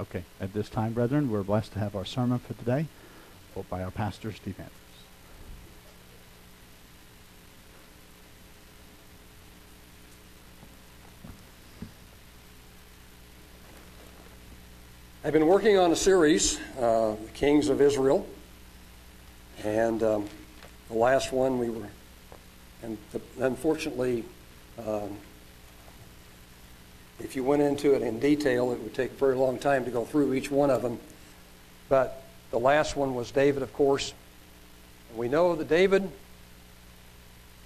Okay, at this time, brethren, we're blessed to have our sermon for today by our pastor, Steve Andrews. I've been working on a series, uh, The Kings of Israel, and um, the last one we were, and the, unfortunately, um, if you went into it in detail, it would take a very long time to go through each one of them. But the last one was David, of course. And we know that David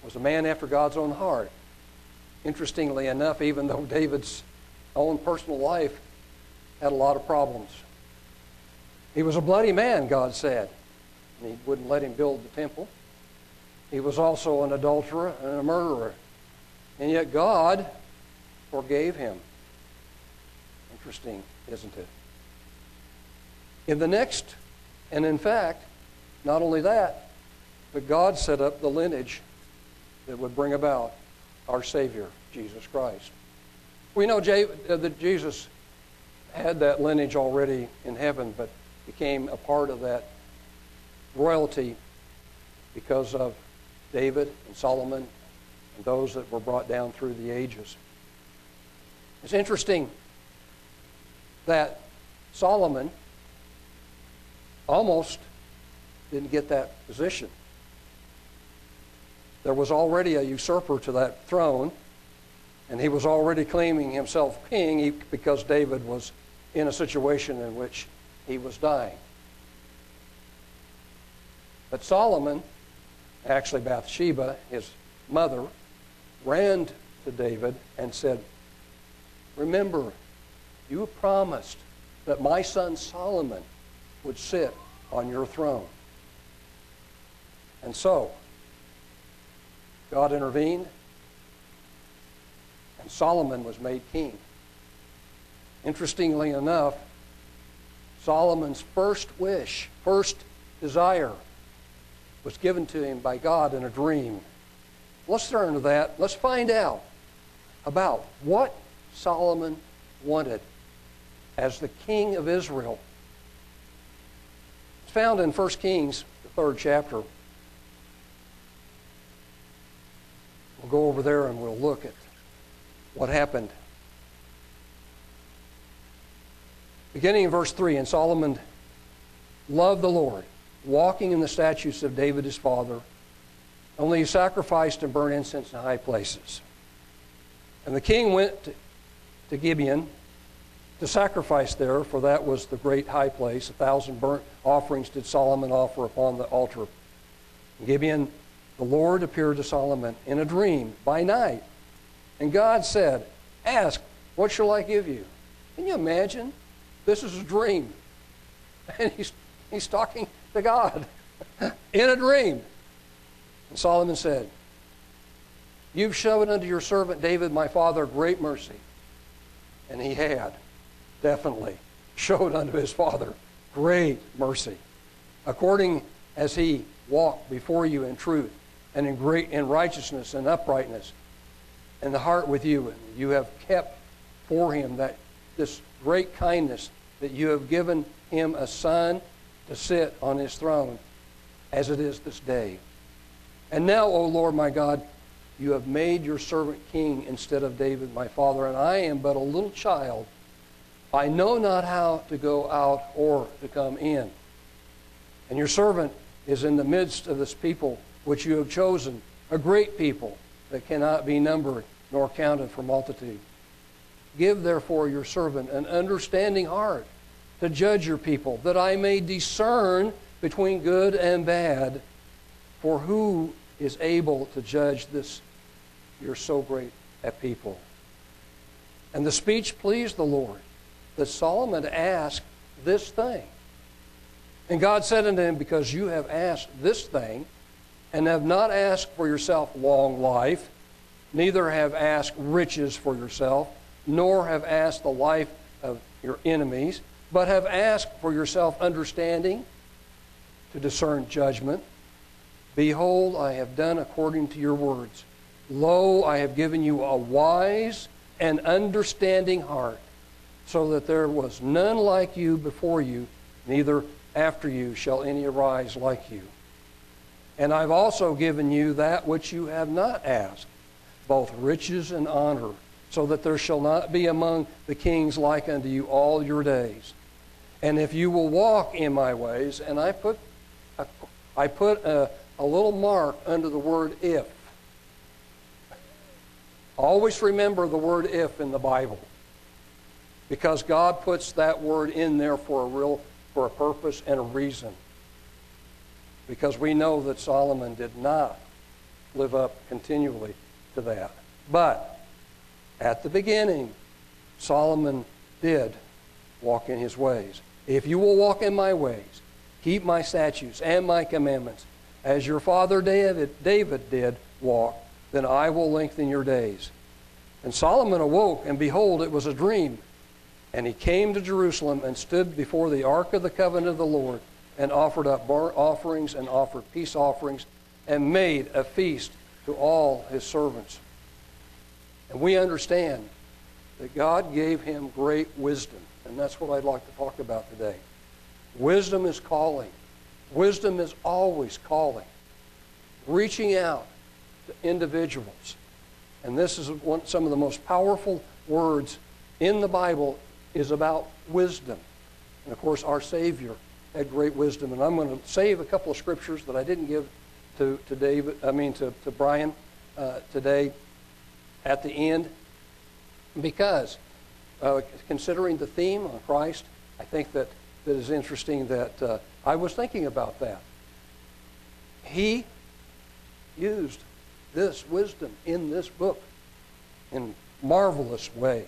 was a man after God's own heart. Interestingly enough, even though David's own personal life had a lot of problems, he was a bloody man, God said. And he wouldn't let him build the temple. He was also an adulterer and a murderer. And yet God forgave him. Interesting, isn't it? In the next, and in fact, not only that, but God set up the lineage that would bring about our Savior, Jesus Christ. We know uh, that Jesus had that lineage already in heaven, but became a part of that royalty because of David and Solomon and those that were brought down through the ages. It's interesting that Solomon almost didn't get that position. There was already a usurper to that throne, and he was already claiming himself king because David was in a situation in which he was dying. But Solomon, actually Bathsheba, his mother, ran to David and said, Remember, you promised that my son Solomon would sit on your throne. And so, God intervened, and Solomon was made king. Interestingly enough, Solomon's first wish, first desire, was given to him by God in a dream. Let's turn to that. Let's find out about what Solomon wanted as the king of Israel. It's found in 1 Kings, the third chapter. We'll go over there and we'll look at what happened. Beginning in verse 3 And Solomon loved the Lord, walking in the statutes of David his father. Only he sacrificed and burned incense in high places. And the king went to Gibeon to sacrifice there, for that was the great high place. A thousand burnt offerings did Solomon offer upon the altar. In Gibeon, the Lord appeared to Solomon in a dream by night. And God said, Ask, what shall I give you? Can you imagine? This is a dream. And he's, he's talking to God in a dream. And Solomon said, You've shown unto your servant David, my father, great mercy and he had, definitely, showed unto his father great mercy, according as he walked before you in truth and in great in righteousness and uprightness, and the heart with you, and you have kept for him that this great kindness that you have given him a son to sit on his throne, as it is this day. And now, O Lord my God, you have made your servant king instead of David my father, and I am but a little child. I know not how to go out or to come in. And your servant is in the midst of this people which you have chosen, a great people that cannot be numbered nor counted for multitude. Give therefore your servant an understanding heart to judge your people, that I may discern between good and bad. For who is able to judge this, you're so great at people. And the speech pleased the Lord that Solomon asked this thing. And God said unto him, Because you have asked this thing, and have not asked for yourself long life, neither have asked riches for yourself, nor have asked the life of your enemies, but have asked for yourself understanding to discern judgment Behold, I have done according to your words. Lo, I have given you a wise and understanding heart, so that there was none like you before you, neither after you shall any arise like you. And I've also given you that which you have not asked, both riches and honor, so that there shall not be among the kings like unto you all your days. And if you will walk in my ways, and I put I put a, a little mark under the word if. Always remember the word if in the Bible. Because God puts that word in there for a real for a purpose and a reason. Because we know that Solomon did not live up continually to that. But at the beginning, Solomon did walk in his ways. If you will walk in my ways, keep my statutes and my commandments, as your father David, David did walk, then I will lengthen your days. And Solomon awoke, and behold, it was a dream. And he came to Jerusalem and stood before the ark of the covenant of the Lord and offered up burnt offerings and offered peace offerings and made a feast to all his servants. And we understand that God gave him great wisdom. And that's what I'd like to talk about today. Wisdom is calling. Wisdom is always calling, reaching out to individuals. And this is one, some of the most powerful words in the Bible is about wisdom. And of course, our Savior had great wisdom. And I'm going to save a couple of scriptures that I didn't give to, to David, I mean to, to Brian uh, today at the end. Because uh, considering the theme on Christ, I think that that is interesting that uh, I was thinking about that. He used this wisdom in this book in marvelous ways.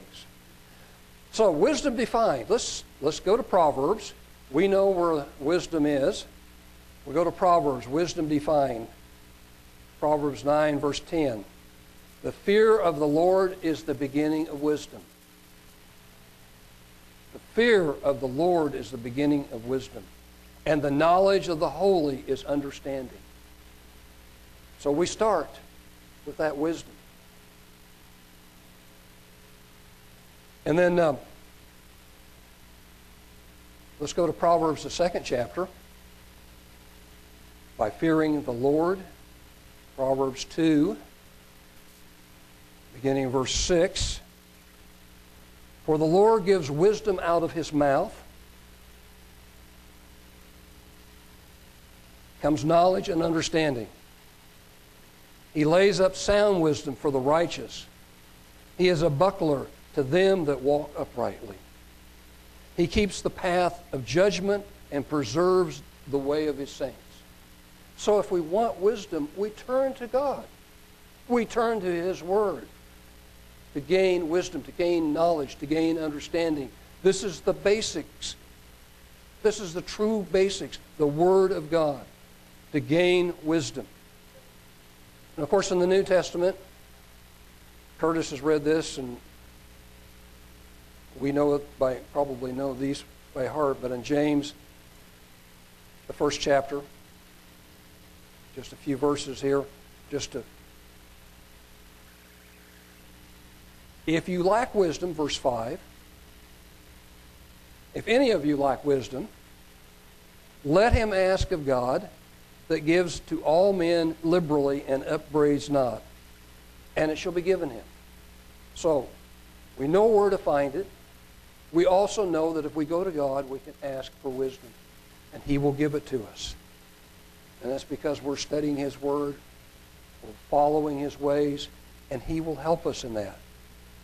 So, wisdom defined. Let's, let's go to Proverbs. We know where wisdom is. We go to Proverbs, wisdom defined. Proverbs 9, verse 10. The fear of the Lord is the beginning of wisdom. The fear of the Lord is the beginning of wisdom. And the knowledge of the holy is understanding. So we start with that wisdom. And then um, let's go to Proverbs, the second chapter. By fearing the Lord, Proverbs 2, beginning verse 6. For the Lord gives wisdom out of his mouth, comes knowledge and understanding. He lays up sound wisdom for the righteous. He is a buckler to them that walk uprightly. He keeps the path of judgment and preserves the way of his saints. So if we want wisdom, we turn to God. We turn to his word to gain wisdom, to gain knowledge, to gain understanding. This is the basics. This is the true basics, the Word of God, to gain wisdom. And of course, in the New Testament, Curtis has read this, and we know it by probably know these by heart, but in James, the first chapter, just a few verses here, just to If you lack wisdom, verse 5, if any of you lack wisdom, let him ask of God that gives to all men liberally and upbraids not, and it shall be given him. So, we know where to find it. We also know that if we go to God, we can ask for wisdom, and he will give it to us. And that's because we're studying his word, we're following his ways, and he will help us in that.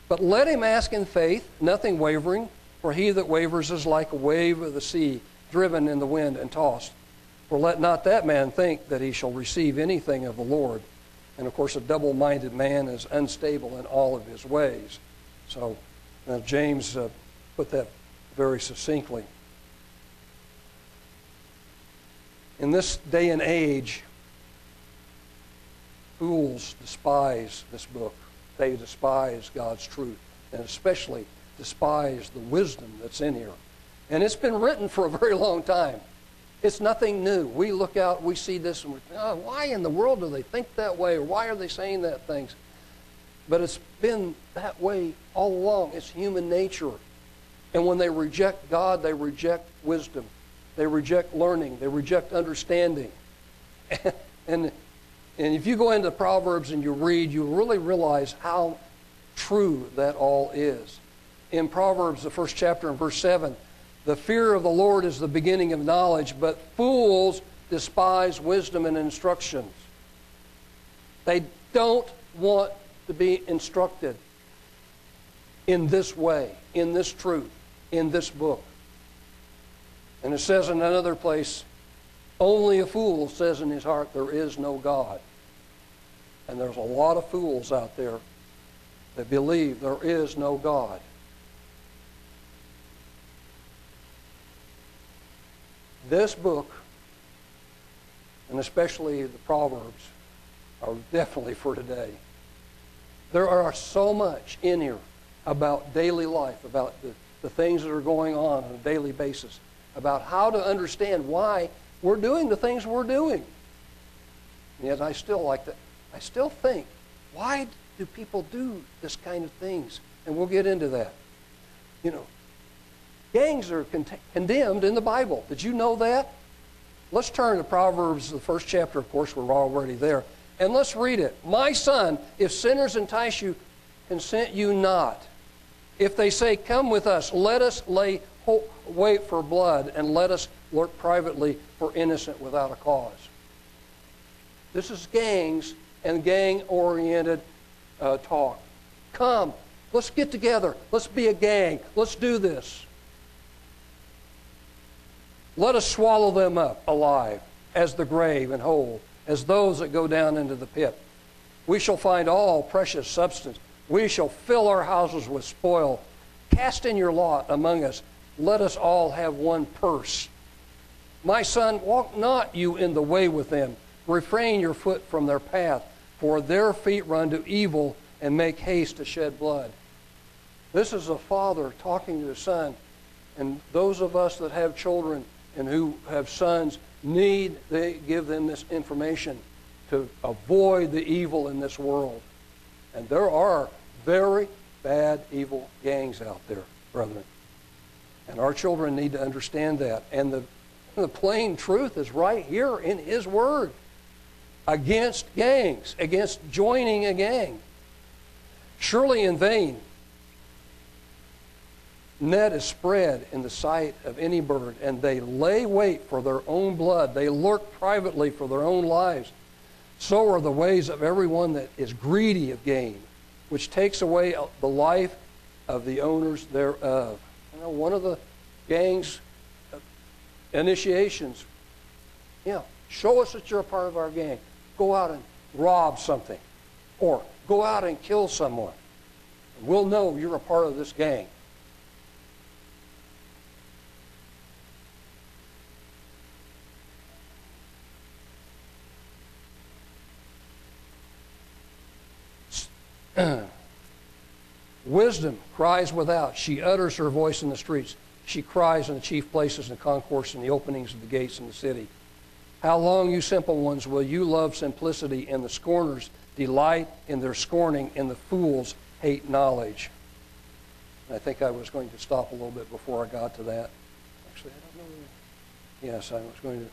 But let him ask in faith, nothing wavering, for he that wavers is like a wave of the sea, driven in the wind and tossed. For let not that man think that he shall receive anything of the Lord. And of course, a double minded man is unstable in all of his ways. So uh, James uh, put that very succinctly. In this day and age, fools despise this book they despise God's truth and especially despise the wisdom that's in here. And it's been written for a very long time. It's nothing new. We look out, we see this, and we think, oh, why in the world do they think that way, or why are they saying that things? But it's been that way all along. It's human nature. And when they reject God, they reject wisdom. They reject learning. They reject understanding. and, and if you go into Proverbs and you read, you really realize how true that all is. In Proverbs, the first chapter in verse 7, the fear of the Lord is the beginning of knowledge, but fools despise wisdom and instructions. They don't want to be instructed in this way, in this truth, in this book. And it says in another place, only a fool says in his heart, There is no God. And there's a lot of fools out there that believe there is no God. This book, and especially the Proverbs, are definitely for today. There are so much in here about daily life, about the, the things that are going on on a daily basis, about how to understand why we're doing the things we're doing. And yet I still like to, I still think, why do people do this kind of things? And we'll get into that. You know, gangs are con- condemned in the Bible. Did you know that? Let's turn to Proverbs, the first chapter, of course, we're already there. And let's read it. My son, if sinners entice you, consent you not. If they say, Come with us, let us lay wait for blood, and let us lurk privately for innocent without a cause. This is gangs and gang oriented uh, talk. Come, let's get together. Let's be a gang. Let's do this. Let us swallow them up alive as the grave and whole, as those that go down into the pit. We shall find all precious substance. We shall fill our houses with spoil. Cast in your lot among us. Let us all have one purse. My son, walk not you in the way with them. Refrain your foot from their path, for their feet run to evil and make haste to shed blood. This is a father talking to his son, and those of us that have children and who have sons need they give them this information to avoid the evil in this world. And there are very bad, evil gangs out there, brethren. And our children need to understand that. And the, the plain truth is right here in His Word against gangs, against joining a gang. Surely in vain net is spread in the sight of any bird, and they lay wait for their own blood. They lurk privately for their own lives. So are the ways of everyone that is greedy of gain, which takes away the life of the owners thereof. You know, one of the gang's uh, initiations, you know, show us that you're a part of our gang. Go out and rob something, or go out and kill someone. We'll know you're a part of this gang. Wisdom cries without. She utters her voice in the streets. She cries in the chief places and the concourse and the openings of the gates in the city. How long, you simple ones, will you love simplicity, and the scorners delight in their scorning, and the fools hate knowledge? And I think I was going to stop a little bit before I got to that. Actually, I don't know. Yes, I was going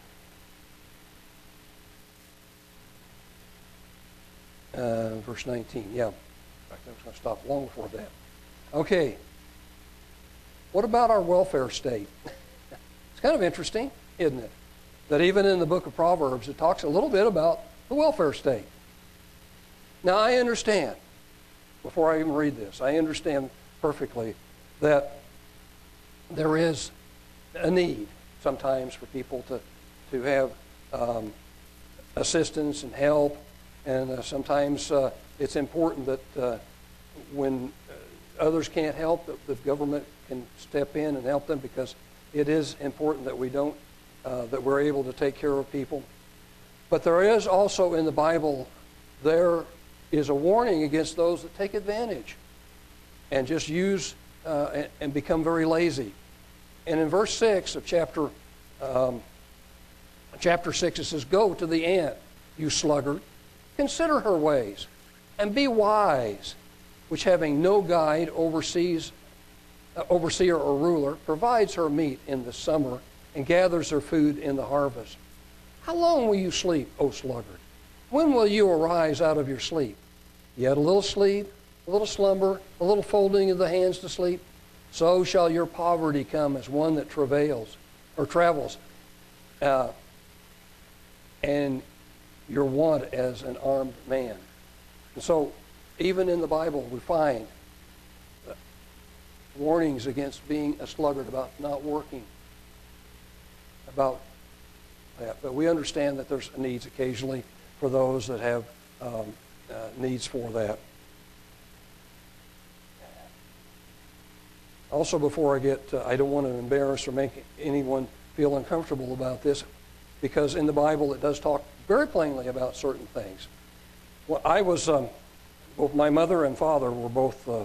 to. Uh, verse 19, yeah. I was going to stop long before that. Okay. What about our welfare state? it's kind of interesting, isn't it? That even in the book of Proverbs, it talks a little bit about the welfare state. Now, I understand, before I even read this, I understand perfectly that there is a need sometimes for people to, to have um, assistance and help, and uh, sometimes uh, it's important that uh, when uh, others can't help, that the government can step in and help them because it is important that we don't, uh, that we're able to take care of people. But there is also in the Bible, there is a warning against those that take advantage and just use uh, and, and, become very lazy. And in verse 6 of chapter, um, chapter 6, it says, Go to the ant, you sluggard, consider her ways and be wise, which having no guide oversees uh, overseer or ruler, provides her meat in the summer and gathers her food in the harvest. How long will you sleep, O sluggard? When will you arise out of your sleep? Yet a little sleep, a little slumber, a little folding of the hands to sleep. So shall your poverty come as one that travails or travels, uh, and your want as an armed man. And so, even in the Bible, we find uh, warnings against being a sluggard, about not working, about that. But we understand that there's needs occasionally for those that have um, uh, needs for that. Also, before I get, uh, I don't want to embarrass or make anyone feel uncomfortable about this, because in the Bible it does talk very plainly about certain things. Well, I was, um, both my mother and father were both uh,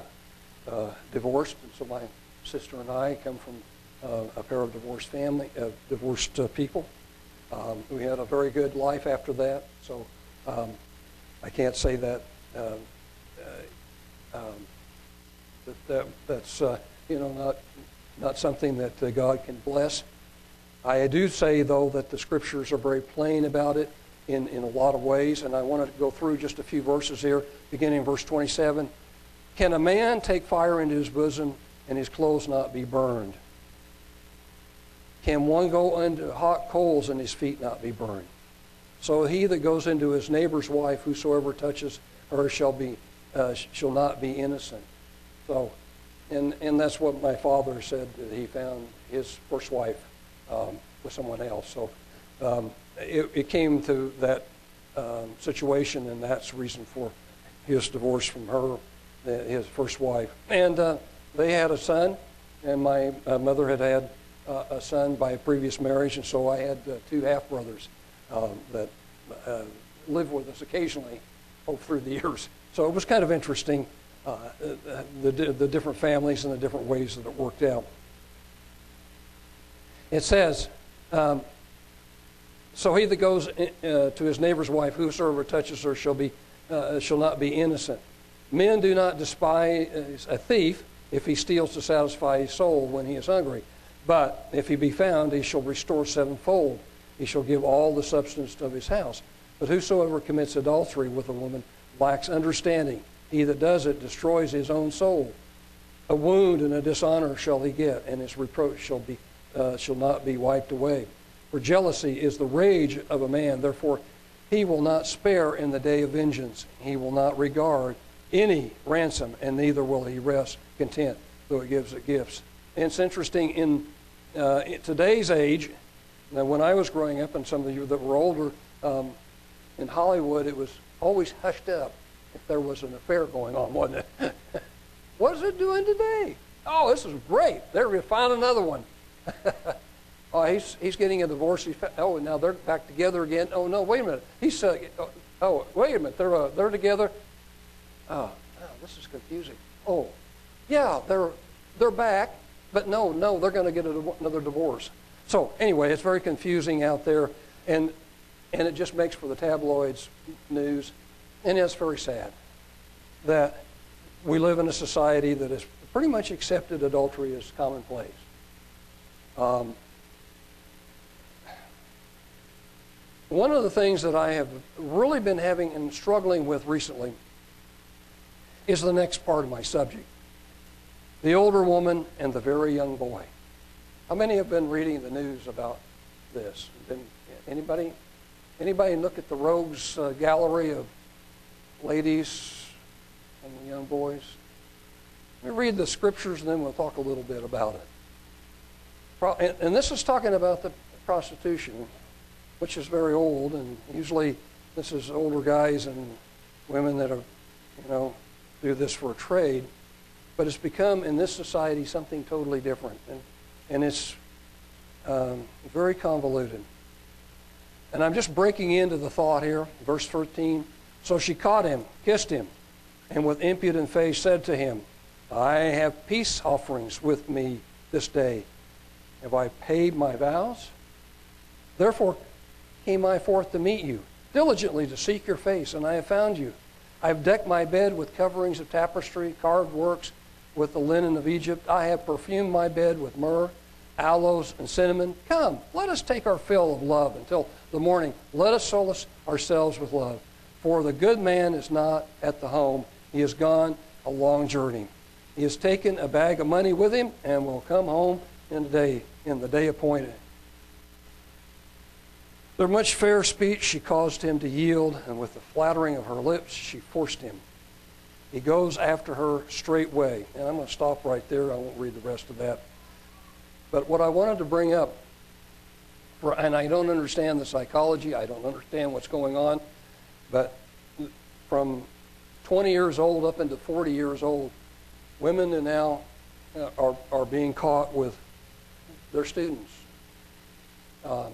uh, divorced, and so my sister and I come from uh, a pair of divorced family, uh, divorced uh, people. Um, we had a very good life after that, so um, I can't say that uh, um, that, that that's you know, not, not something that God can bless. I do say, though, that the scriptures are very plain about it in, in a lot of ways, and I want to go through just a few verses here, beginning in verse 27. Can a man take fire into his bosom and his clothes not be burned? Can one go into hot coals and his feet not be burned? So he that goes into his neighbor's wife, whosoever touches her shall be uh, shall not be innocent. So and, and that's what my father said that he found his first wife um, with someone else. So um, it, it, came to that um, situation, and that's the reason for his divorce from her, his first wife. And uh, they had a son, and my uh, mother had had uh, a son by a previous marriage, and so I had uh, two half brothers um, that uh, lived with us occasionally all through the years. So it was kind of interesting uh, the, the different families and the different ways that it worked out. It says, um, so he that goes uh, to his neighbor's wife, whosoever touches her shall, be, uh, shall not be innocent. Men do not despise a thief if he steals to satisfy his soul when he is hungry. But if he be found, he shall restore sevenfold. He shall give all the substance of his house. But whosoever commits adultery with a woman lacks understanding he that does it destroys his own soul. A wound and a dishonor shall he get, and his reproach shall, be, uh, shall not be wiped away. For jealousy is the rage of a man. Therefore, he will not spare in the day of vengeance. He will not regard any ransom, and neither will he rest content, though he gives it gifts. And it's interesting, in, uh, in today's age, now when I was growing up, and some of you that were older, um, in Hollywood, it was always hushed up if there was an affair going on, wasn't it? what is it doing today? Oh, this is great. There we found another one. oh, he's, he's getting a divorce. He's, oh, now they're back together again. Oh, no, wait a minute. He's, uh, oh, wait a minute. They're, uh, they're together. Oh, oh, this is confusing. Oh, yeah, they're, they're back, but no, no, they're going to get a, another divorce. So anyway, it's very confusing out there, and, and it just makes for the tabloids news. And it's very sad that we live in a society that has pretty much accepted adultery as commonplace. Um, one of the things that I have really been having and struggling with recently is the next part of my subject the older woman and the very young boy. How many have been reading the news about this? Been, anybody? Anybody look at the rogues uh, gallery of ladies and young boys. Let me read the scriptures and then we'll talk a little bit about it. And this is talking about the prostitution, which is very old, and usually this is older guys and women that are, you know, do this for a trade. But it's become in this society something totally different, and and it's um, very convoluted. And I'm just breaking into the thought here, verse 13. So she caught him, kissed him, and with impudent face said to him, I have peace offerings with me this day. Have I paid my vows? Therefore came I forth to meet you, diligently to seek your face, and I have found you. I have decked my bed with coverings of tapestry, carved works, with the linen of Egypt. I have perfumed my bed with myrrh, aloes, and cinnamon. Come, let us take our fill of love until the morning. Let us solace ourselves with love. For the good man is not at the home, he has gone a long journey. He has taken a bag of money with him and will come home in the day, in the day appointed. Through much fair speech, she caused him to yield, and with the flattering of her lips, she forced him. He goes after her straightway. And I'm going to stop right there. I won't read the rest of that. But what I wanted to bring up, for, and I don't understand the psychology, I don't understand what's going on, but from 20 years old up into 40 years old, women are now uh, are, are being caught with their students. Um,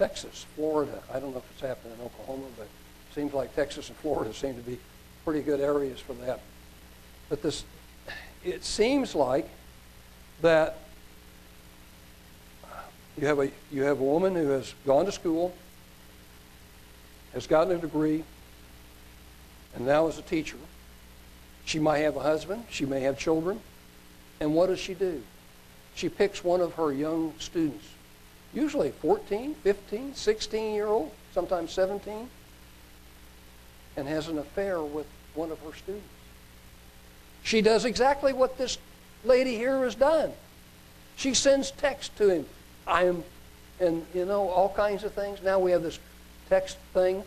Texas, Florida. I don't know if it's happening in Oklahoma, but it seems like Texas and Florida seem to be pretty good areas for that. But this, it seems like that you have a you have a woman who has gone to school, has gotten a degree, and now is a teacher. She might have a husband, she may have children, and what does she do? She picks one of her young students usually 14, 15, 16 year old, sometimes 17, and has an affair with one of her students. She does exactly what this lady here has done. She sends text to him. I am, and you know, all kinds of things. Now we have this text thing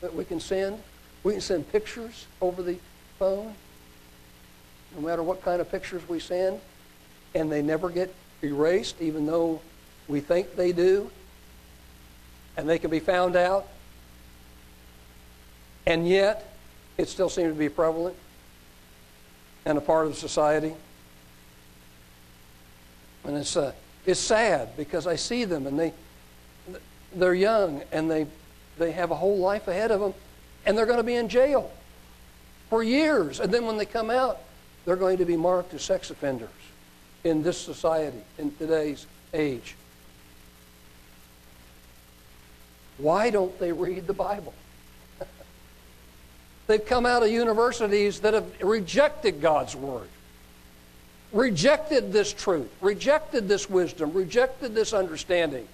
that we can send. We can send pictures over the phone, no matter what kind of pictures we send, and they never get erased, even though we think they do, and they can be found out, and yet it still seems to be prevalent and a part of society. And it's, uh, it's sad because I see them and they, they're young and they, they have a whole life ahead of them and they're going to be in jail for years. And then when they come out, they're going to be marked as sex offenders in this society, in today's age. Why don't they read the Bible? They've come out of universities that have rejected God's Word, rejected this truth, rejected this wisdom, rejected this understanding.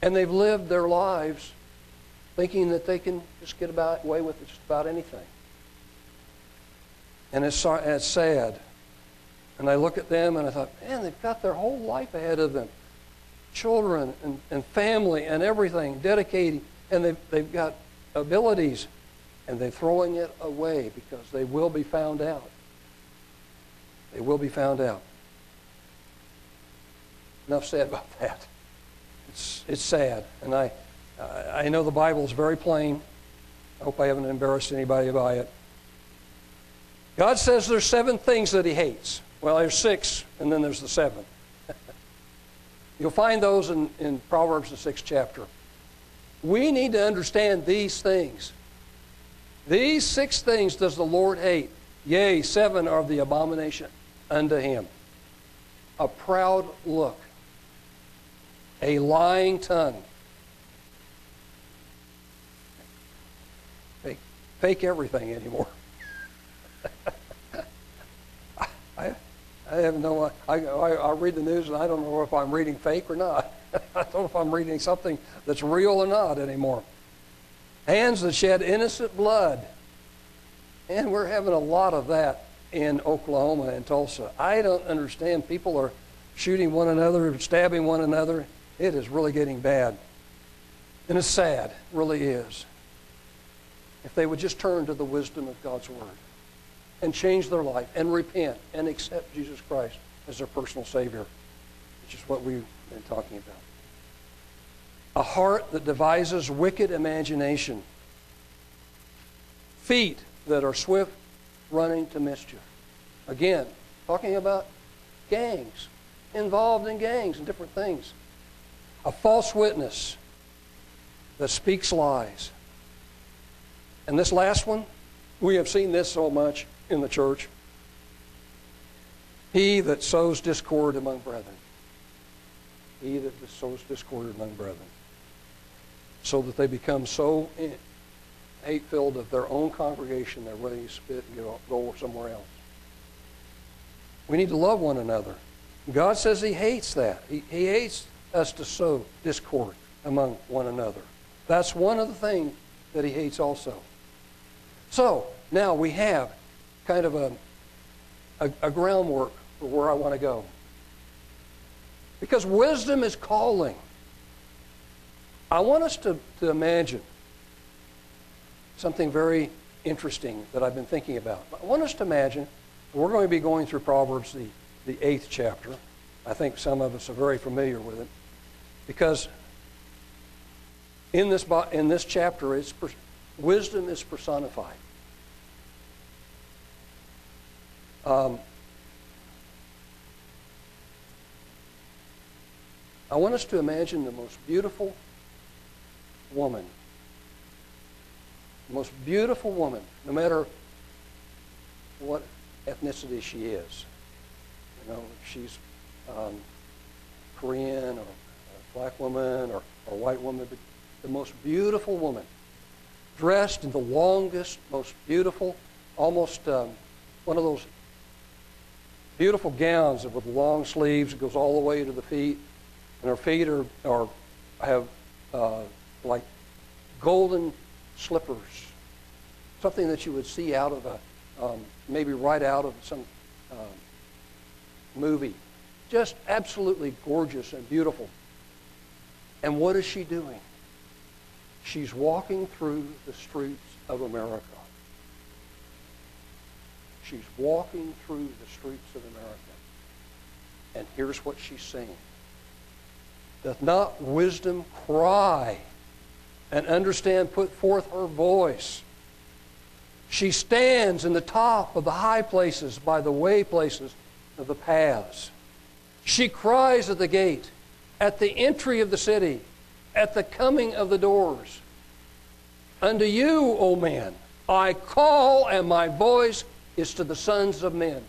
And they've lived their lives thinking that they can just get about, away with just about anything. And it's, it's sad. And I look at them and I thought, man, they've got their whole life ahead of them children and, and family and everything, dedicating, and they've, they've got abilities, and they're throwing it away because they will be found out. They will be found out. Enough said about that. It's, it's sad. And I, I know the Bible is very plain. I hope I haven't embarrassed anybody by it. God says there's seven things that he hates. Well, there's six, and then there's the seventh. You'll find those in, in Proverbs, the sixth chapter. We need to understand these things. These six things does the Lord hate. Yea, seven are the abomination unto him. A proud look, a lying tongue, fake, fake everything anymore. I have no. I, I, I read the news and I don't know if I'm reading fake or not. I don't know if I'm reading something that's real or not anymore. Hands that shed innocent blood, and we're having a lot of that in Oklahoma and Tulsa. I don't understand. People are shooting one another, stabbing one another. It is really getting bad, and it's sad. Really is. If they would just turn to the wisdom of God's word and change their life and repent and accept Jesus Christ as their personal Savior, which is what we've been talking about. A heart that devises wicked imagination, feet that are swift running to mischief. Again, talking about gangs, involved in gangs and different things. A false witness that speaks lies. And this last one, we have seen this so much in the church. He that sows discord among brethren. He that sows discord among brethren. So that they become so hate filled of their own congregation, they're ready to spit and go, somewhere else. We need to love one another. God says He hates that. He, he hates us to sow discord among one another. That's one of the things that He hates also. So, now we have kind of a, a, a groundwork for where I want to go. Because wisdom is calling. I want us to, to imagine something very interesting that I've been thinking about. I want us to imagine we're going to be going through Proverbs, the, the eighth chapter. I think some of us are very familiar with it. Because in this, in this chapter, it's, wisdom is personified. Um, I want us to imagine the most beautiful woman. The most beautiful woman, no matter what ethnicity she is. You know, if she's um, Korean or black woman or, or a white woman, but the most beautiful woman, dressed in the longest, most beautiful, almost um, one of those beautiful gowns with long sleeves. It goes all the way to the feet, and her feet are, are have uh, like golden slippers, something that you would see out of a um, maybe right out of some um, movie. Just absolutely gorgeous and beautiful. And what is she doing? She's walking through the streets of America. She's walking through the streets of America. And here's what she's saying Doth not wisdom cry and understand put forth her voice? She stands in the top of the high places by the way places of the paths. She cries at the gate, at the entry of the city, at the coming of the doors. Unto you, O man, I call, and my voice is to the sons of men.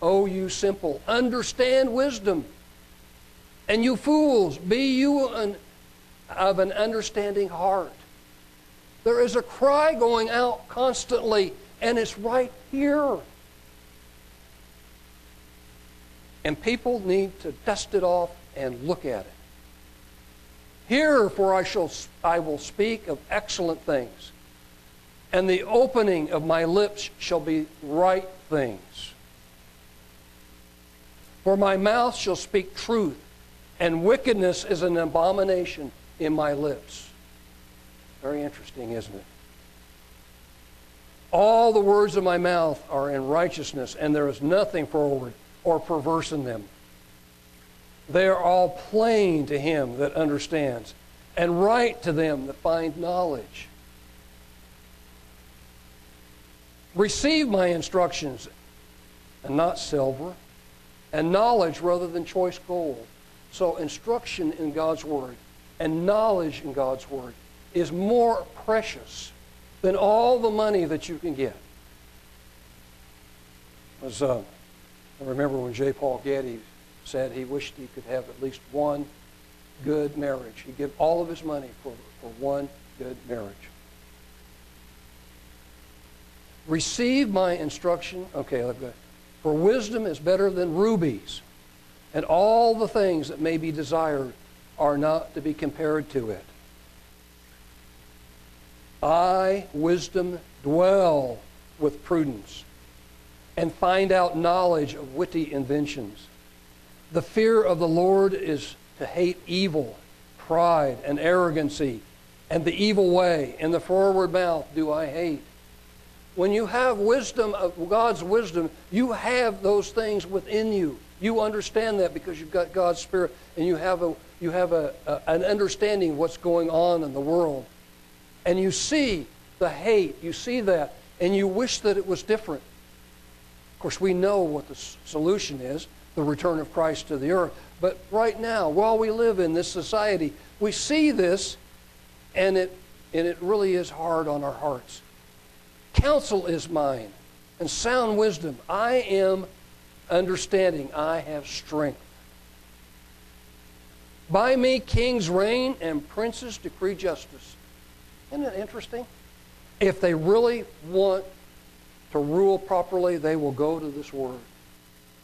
O you simple, understand wisdom. And you fools, be you an, of an understanding heart. There is a cry going out constantly, and it's right here. And people need to dust it off and look at it. Hear, for I, shall, I will speak of excellent things and the opening of my lips shall be right things. For my mouth shall speak truth, and wickedness is an abomination in my lips. Very interesting, isn't it? All the words of my mouth are in righteousness, and there is nothing forward or perverse in them. They are all plain to him that understands, and right to them that find knowledge. Receive my instructions, and not silver, and knowledge rather than choice gold. So, instruction in God's Word and knowledge in God's Word is more precious than all the money that you can get. Was, uh, I remember when J. Paul Getty said he wished he could have at least one good marriage. He'd give all of his money for, for one good marriage. Receive my instruction. Okay, for wisdom is better than rubies, and all the things that may be desired are not to be compared to it. I, wisdom, dwell with prudence and find out knowledge of witty inventions. The fear of the Lord is to hate evil, pride, and arrogancy, and the evil way, and the forward mouth do I hate. When you have wisdom of God's wisdom, you have those things within you. You understand that because you've got God's Spirit and you have, a, you have a, a, an understanding of what's going on in the world. And you see the hate, you see that, and you wish that it was different. Of course, we know what the solution is the return of Christ to the earth. But right now, while we live in this society, we see this, and it, and it really is hard on our hearts. Counsel is mine, and sound wisdom. I am understanding. I have strength. By me, kings reign and princes decree justice. Isn't it interesting? If they really want to rule properly, they will go to this word.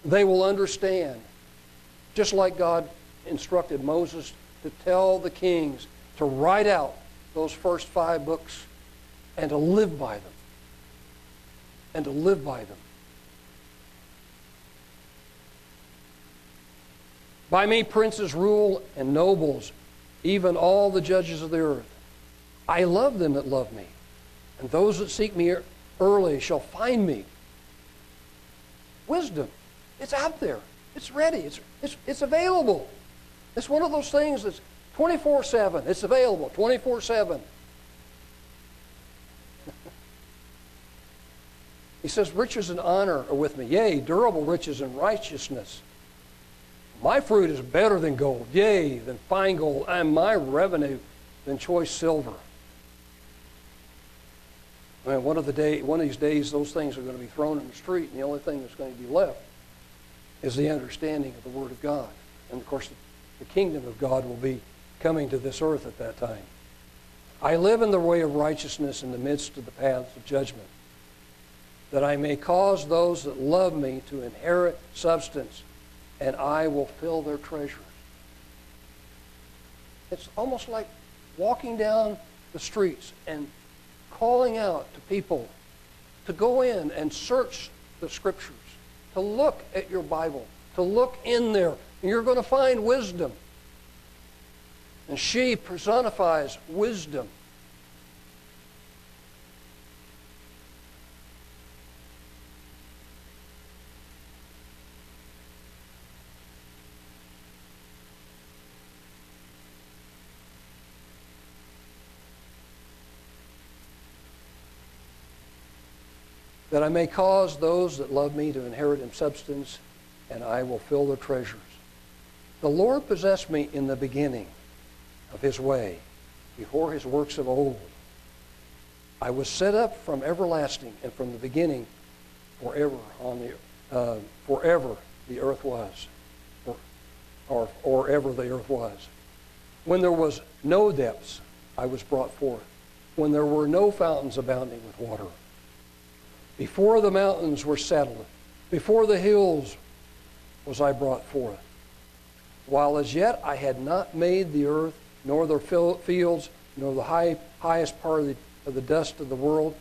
They will understand, just like God instructed Moses to tell the kings to write out those first five books and to live by them. And to live by them. By me, princes rule and nobles, even all the judges of the earth. I love them that love me, and those that seek me early shall find me. Wisdom. It's out there. It's ready. It's, it's, it's available. It's one of those things that's 24 7. It's available 24 7. He says, Riches and honor are with me. Yea, durable riches and righteousness. My fruit is better than gold, yea, than fine gold, and my revenue than choice silver. Mean, one of the day, one of these days, those things are going to be thrown in the street, and the only thing that's going to be left is the understanding of the Word of God. And of course, the kingdom of God will be coming to this earth at that time. I live in the way of righteousness in the midst of the paths of judgment, that I may cause those that love me to inherit substance, and I will fill their treasures. It's almost like walking down the streets and calling out to people to go in and search the scriptures, to look at your Bible, to look in there, and you're going to find wisdom. And she personifies wisdom. That I may cause those that love me to inherit in substance, and I will fill their treasures. The Lord possessed me in the beginning of his way, before his works of old. I was set up from everlasting and from the beginning forever on the uh, forever the earth was, or, or, or ever the earth was. When there was no depths, I was brought forth. When there were no fountains abounding with water. Before the mountains were settled, before the hills was I brought forth. While as yet I had not made the earth nor the fields, nor the high, highest part of the, of the dust of the world.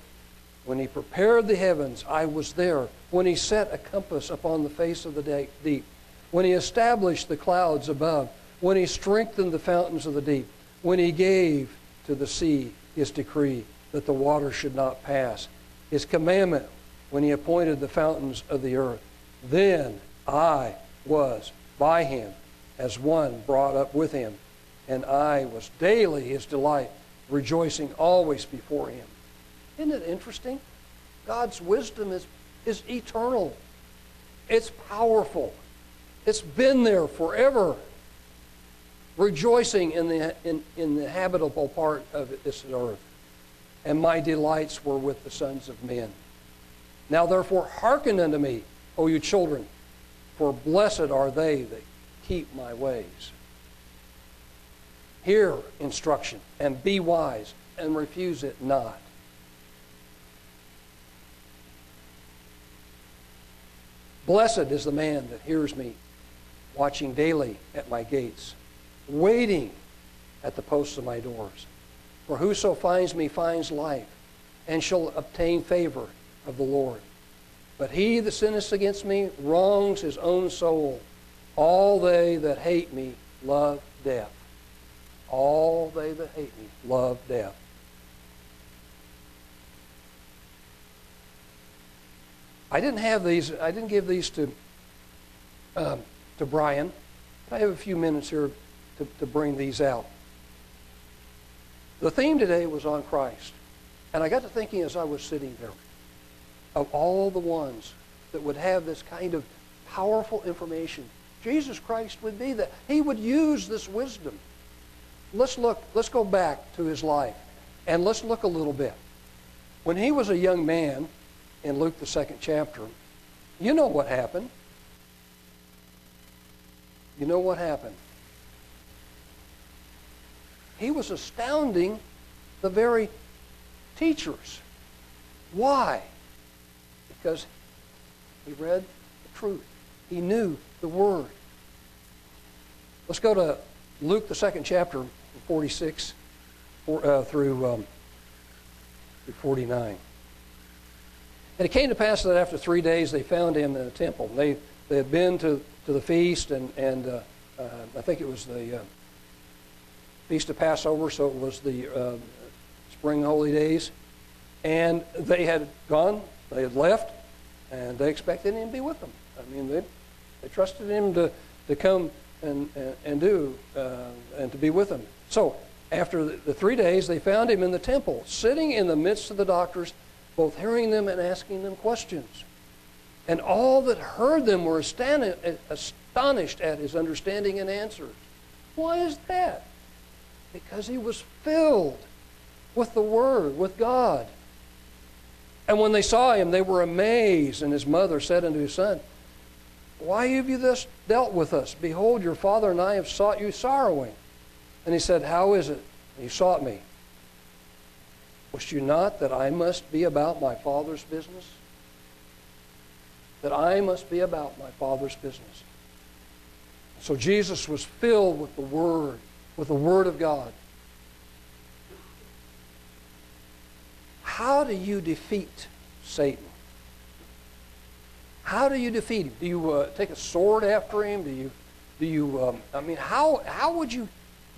When he prepared the heavens, I was there. When he set a compass upon the face of the deep. When he established the clouds above. When he strengthened the fountains of the deep. When he gave to the sea his decree that the water should not pass. His commandment when he appointed the fountains of the earth. Then I was by him as one brought up with him and I was daily his delight, rejoicing always before him. Isn't it interesting? God's wisdom is, is eternal. It's powerful. It's been there forever. Rejoicing in the, in, in the habitable part of this earth. And my delights were with the sons of men. Now therefore hearken unto me, O you children, for blessed are they that keep my ways. Hear instruction and be wise and refuse it not. Blessed is the man that hears me, watching daily at my gates, waiting at the posts of my doors. For whoso finds me finds life, and shall obtain favor of the Lord. But he that sinneth against me wrongs his own soul. All they that hate me love death. All they that hate me love death. I didn't have these, I didn't give these to, um, to Brian. I have a few minutes here to, to bring these out. The theme today was on Christ. And I got to thinking as I was sitting there of all the ones that would have this kind of powerful information. Jesus Christ would be that. He would use this wisdom let's look, let's go back to his life and let's look a little bit. When he was a young man in Luke, the second chapter, you know what happened. You know what happened. He was astounding the very teachers. Why? Because he read the truth. He knew the Word. Let's go to Luke, the second chapter, 46 uh, through, um, through 49. And it came to pass that after three days they found him in the temple. They, they had been to, to the feast, and, and uh, uh, I think it was the uh, Feast of Passover, so it was the uh, spring holy days. And they had gone, they had left, and they expected him to be with them. I mean, they, they trusted him to, to come and, and, and do, uh, and to be with them. So, after the, the three days, they found him in the temple, sitting in the midst of the doctors, both hearing them and asking them questions. And all that heard them were astonished at his understanding and answers. Why is that? Because he was filled with the Word, with God. And when they saw him, they were amazed. And his mother said unto his son, Why have you thus dealt with us? Behold, your father and I have sought you sorrowing. And he said, How is it you sought me? Wist you not that I must be about my father's business? That I must be about my father's business. So Jesus was filled with the Word, with the Word of God. How do you defeat Satan? How do you defeat him? Do you uh, take a sword after him? Do you, do you um, I mean, how, how would you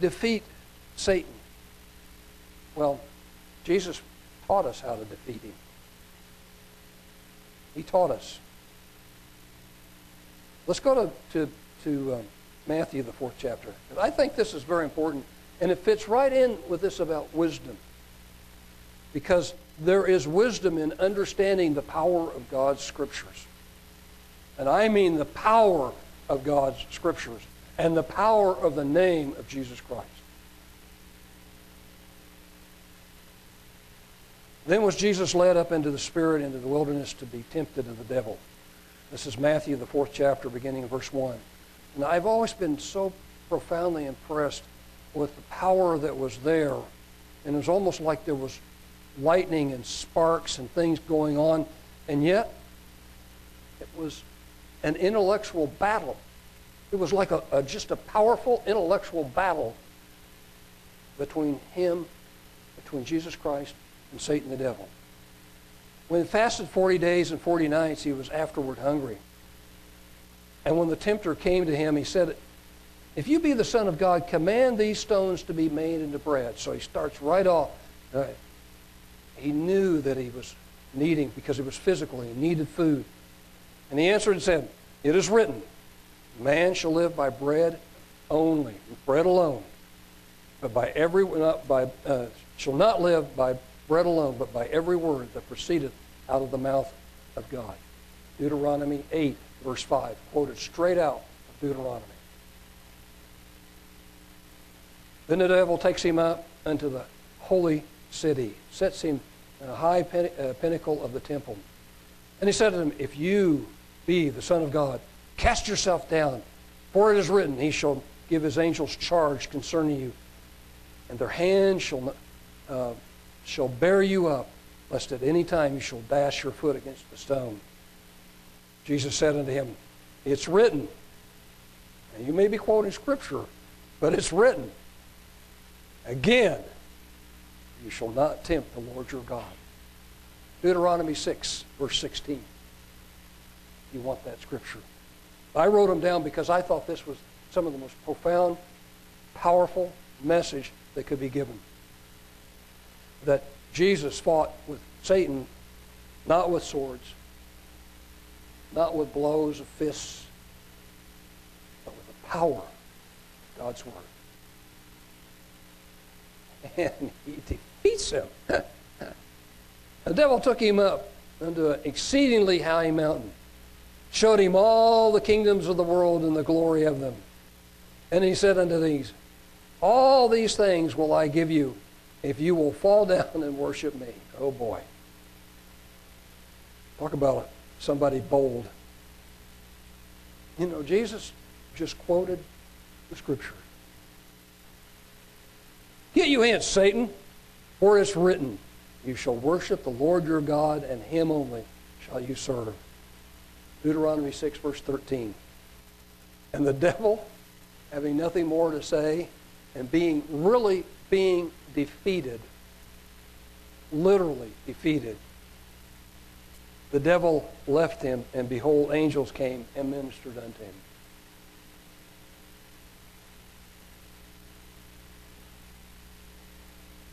defeat Satan? Well, Jesus taught us how to defeat him. He taught us. Let's go to, to, to um, Matthew, the fourth chapter. I think this is very important, and it fits right in with this about wisdom. Because there is wisdom in understanding the power of God's scriptures. And I mean the power of God's scriptures and the power of the name of Jesus Christ. Then was Jesus led up into the Spirit into the wilderness to be tempted of the devil. This is Matthew, the fourth chapter, beginning in verse 1. And I've always been so profoundly impressed with the power that was there. And it was almost like there was lightning and sparks and things going on. And yet, it was an intellectual battle. It was like a, a just a powerful intellectual battle between him, between Jesus Christ and Satan the devil. When he fasted 40 days and 40 nights, he was afterward hungry. And when the tempter came to him, he said, If you be the Son of God, command these stones to be made into bread. So he starts right off. Uh, he knew that he was needing, because he was physical, he needed food. And he answered and said, It is written, Man shall live by bread only, bread alone, but by every, not by, uh, shall not live by bread alone, but by every word that proceedeth out of the mouth of God. Deuteronomy 8, verse 5, quoted straight out of Deuteronomy. Then the devil takes him up unto the holy city, sets him in a high pin- uh, pinnacle of the temple. And he said to him, If you be the Son of God, cast yourself down, for it is written, He shall give His angels charge concerning you, and their hands shall uh, shall bear you up, lest at any time you shall dash your foot against the stone. Jesus said unto him, It's written. And you may be quoting scripture, but it's written. Again, you shall not tempt the Lord your God. Deuteronomy 6, verse 16. You want that scripture. I wrote them down because I thought this was some of the most profound, powerful message that could be given that Jesus fought with Satan not with swords, not with blows of fists, but with the power of God's Word. And he defeats him. the devil took him up unto an exceedingly high mountain, showed him all the kingdoms of the world and the glory of them. And he said unto these, All these things will I give you if you will fall down and worship me. Oh boy. Talk about somebody bold. You know, Jesus just quoted the scripture. Get you hence, Satan, for it is written, You shall worship the Lord your God, and him only shall you serve. Deuteronomy 6, verse 13. And the devil, having nothing more to say, and being really being defeated, literally defeated, the devil left him, and behold, angels came and ministered unto him.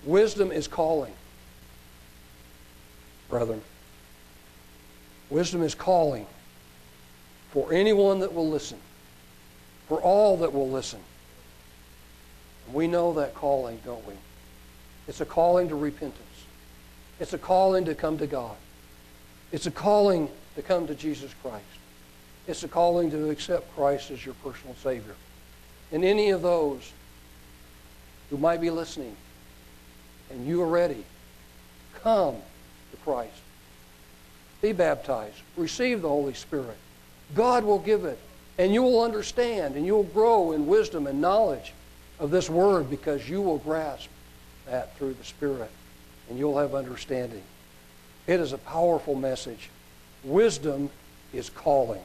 Wisdom is calling, brethren. Wisdom is calling for anyone that will listen, for all that will listen. We know that calling, don't we? It's a calling to repentance. It's a calling to come to God. It's a calling to come to Jesus Christ. It's a calling to accept Christ as your personal Savior. And any of those who might be listening and you are ready, come to Christ. Be baptized. Receive the Holy Spirit. God will give it. And you will understand and you will grow in wisdom and knowledge of this word because you will grasp that through the Spirit and you'll have understanding. It is a powerful message. Wisdom is calling.